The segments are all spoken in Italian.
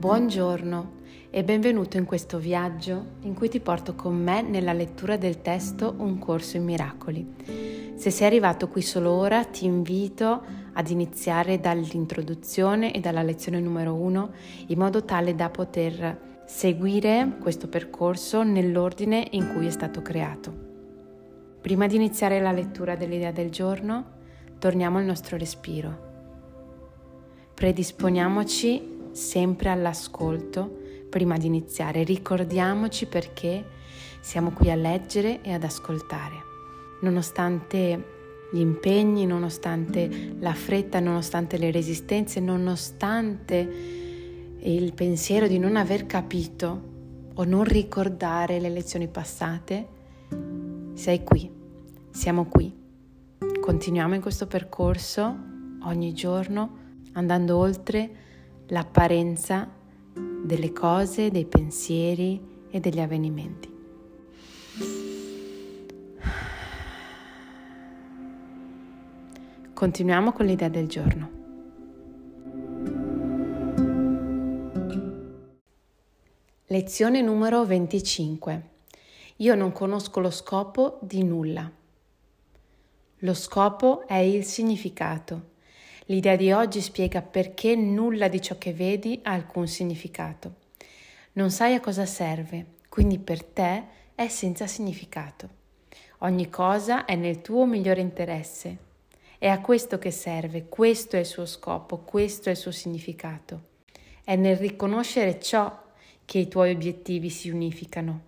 Buongiorno e benvenuto in questo viaggio in cui ti porto con me nella lettura del testo Un corso in miracoli. Se sei arrivato qui solo ora ti invito ad iniziare dall'introduzione e dalla lezione numero uno in modo tale da poter seguire questo percorso nell'ordine in cui è stato creato. Prima di iniziare la lettura dell'idea del giorno, torniamo al nostro respiro. Predisponiamoci sempre all'ascolto prima di iniziare. Ricordiamoci perché siamo qui a leggere e ad ascoltare. Nonostante gli impegni, nonostante la fretta, nonostante le resistenze, nonostante il pensiero di non aver capito o non ricordare le lezioni passate, sei qui, siamo qui. Continuiamo in questo percorso ogni giorno andando oltre l'apparenza delle cose, dei pensieri e degli avvenimenti. Continuiamo con l'idea del giorno. Lezione numero 25. Io non conosco lo scopo di nulla. Lo scopo è il significato. L'idea di oggi spiega perché nulla di ciò che vedi ha alcun significato. Non sai a cosa serve, quindi per te è senza significato. Ogni cosa è nel tuo migliore interesse. È a questo che serve, questo è il suo scopo, questo è il suo significato. È nel riconoscere ciò che i tuoi obiettivi si unificano.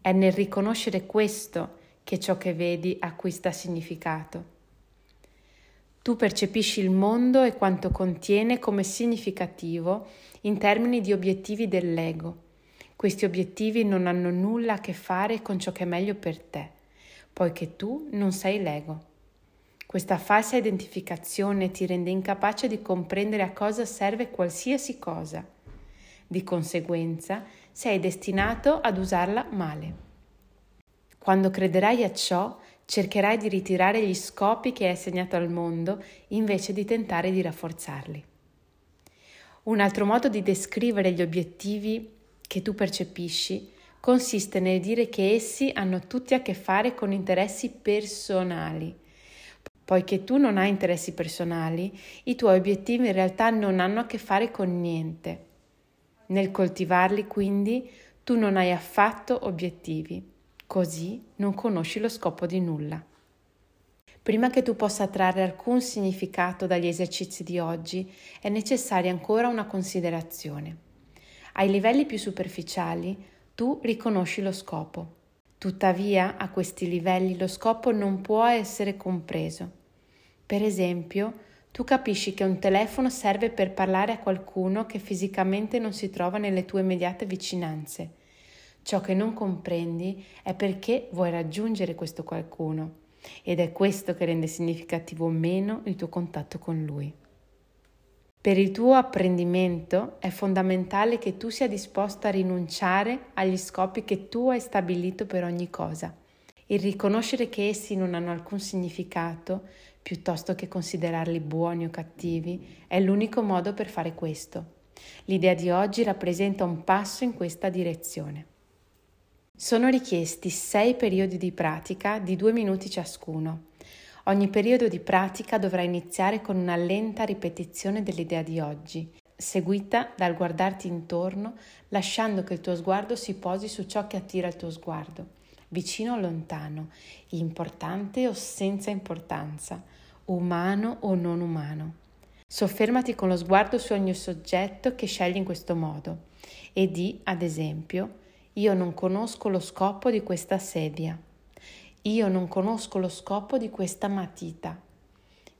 È nel riconoscere questo che ciò che vedi acquista significato. Tu percepisci il mondo e quanto contiene come significativo in termini di obiettivi dell'ego. Questi obiettivi non hanno nulla a che fare con ciò che è meglio per te, poiché tu non sei l'ego. Questa falsa identificazione ti rende incapace di comprendere a cosa serve qualsiasi cosa. Di conseguenza, sei destinato ad usarla male. Quando crederai a ciò, cercherai di ritirare gli scopi che hai assegnato al mondo invece di tentare di rafforzarli. Un altro modo di descrivere gli obiettivi che tu percepisci consiste nel dire che essi hanno tutti a che fare con interessi personali. Poiché tu non hai interessi personali, i tuoi obiettivi in realtà non hanno a che fare con niente. Nel coltivarli, quindi, tu non hai affatto obiettivi. Così non conosci lo scopo di nulla. Prima che tu possa trarre alcun significato dagli esercizi di oggi, è necessaria ancora una considerazione. Ai livelli più superficiali, tu riconosci lo scopo. Tuttavia, a questi livelli lo scopo non può essere compreso. Per esempio, tu capisci che un telefono serve per parlare a qualcuno che fisicamente non si trova nelle tue immediate vicinanze Ciò che non comprendi è perché vuoi raggiungere questo qualcuno ed è questo che rende significativo o meno il tuo contatto con lui. Per il tuo apprendimento è fondamentale che tu sia disposto a rinunciare agli scopi che tu hai stabilito per ogni cosa. Il riconoscere che essi non hanno alcun significato, piuttosto che considerarli buoni o cattivi, è l'unico modo per fare questo. L'idea di oggi rappresenta un passo in questa direzione. Sono richiesti sei periodi di pratica di due minuti ciascuno. Ogni periodo di pratica dovrà iniziare con una lenta ripetizione dell'idea di oggi, seguita dal guardarti intorno, lasciando che il tuo sguardo si posi su ciò che attira il tuo sguardo, vicino o lontano, importante o senza importanza, umano o non umano. Soffermati con lo sguardo su ogni soggetto che scegli in questo modo e di, ad esempio, io non conosco lo scopo di questa sedia. Io non conosco lo scopo di questa matita.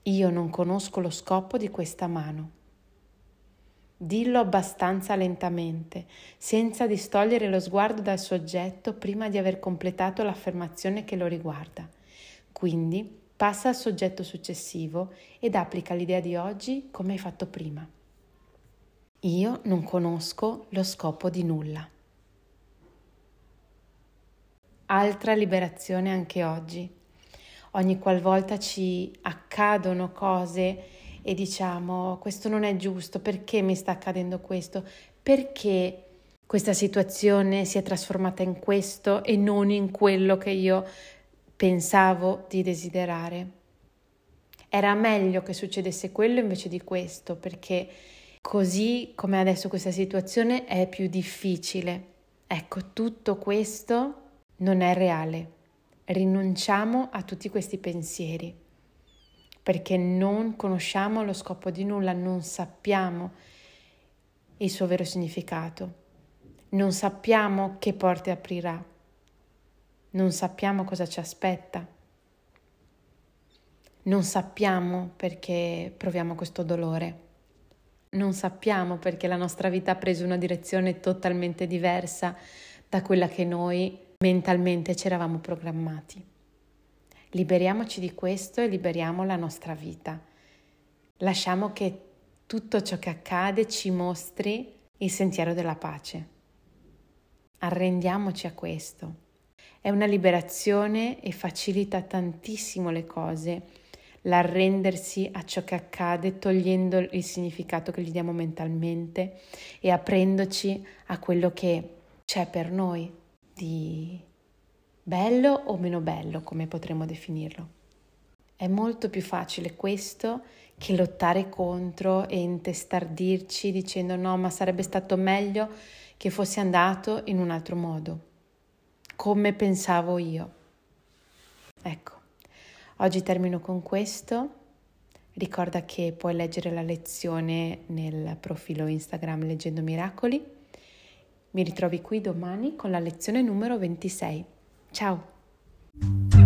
Io non conosco lo scopo di questa mano. Dillo abbastanza lentamente, senza distogliere lo sguardo dal soggetto prima di aver completato l'affermazione che lo riguarda. Quindi passa al soggetto successivo ed applica l'idea di oggi come hai fatto prima. Io non conosco lo scopo di nulla. Altra liberazione anche oggi. Ogni qualvolta ci accadono cose e diciamo questo non è giusto, perché mi sta accadendo questo? perché questa situazione si è trasformata in questo e non in quello che io pensavo di desiderare. Era meglio che succedesse quello invece di questo, perché così come adesso questa situazione è più difficile. Ecco, tutto questo non è reale. Rinunciamo a tutti questi pensieri, perché non conosciamo lo scopo di nulla, non sappiamo il suo vero significato, non sappiamo che porte aprirà, non sappiamo cosa ci aspetta. Non sappiamo perché proviamo questo dolore. Non sappiamo perché la nostra vita ha preso una direzione totalmente diversa da quella che noi mentalmente ci eravamo programmati. Liberiamoci di questo e liberiamo la nostra vita. Lasciamo che tutto ciò che accade ci mostri il sentiero della pace. Arrendiamoci a questo. È una liberazione e facilita tantissimo le cose l'arrendersi a ciò che accade, togliendo il significato che gli diamo mentalmente e aprendoci a quello che c'è per noi di bello o meno bello, come potremmo definirlo. È molto più facile questo che lottare contro e intestardirci dicendo no, ma sarebbe stato meglio che fosse andato in un altro modo, come pensavo io. Ecco, Oggi termino con questo. Ricorda che puoi leggere la lezione nel profilo Instagram Leggendo Miracoli. Mi ritrovi qui domani con la lezione numero 26. Ciao!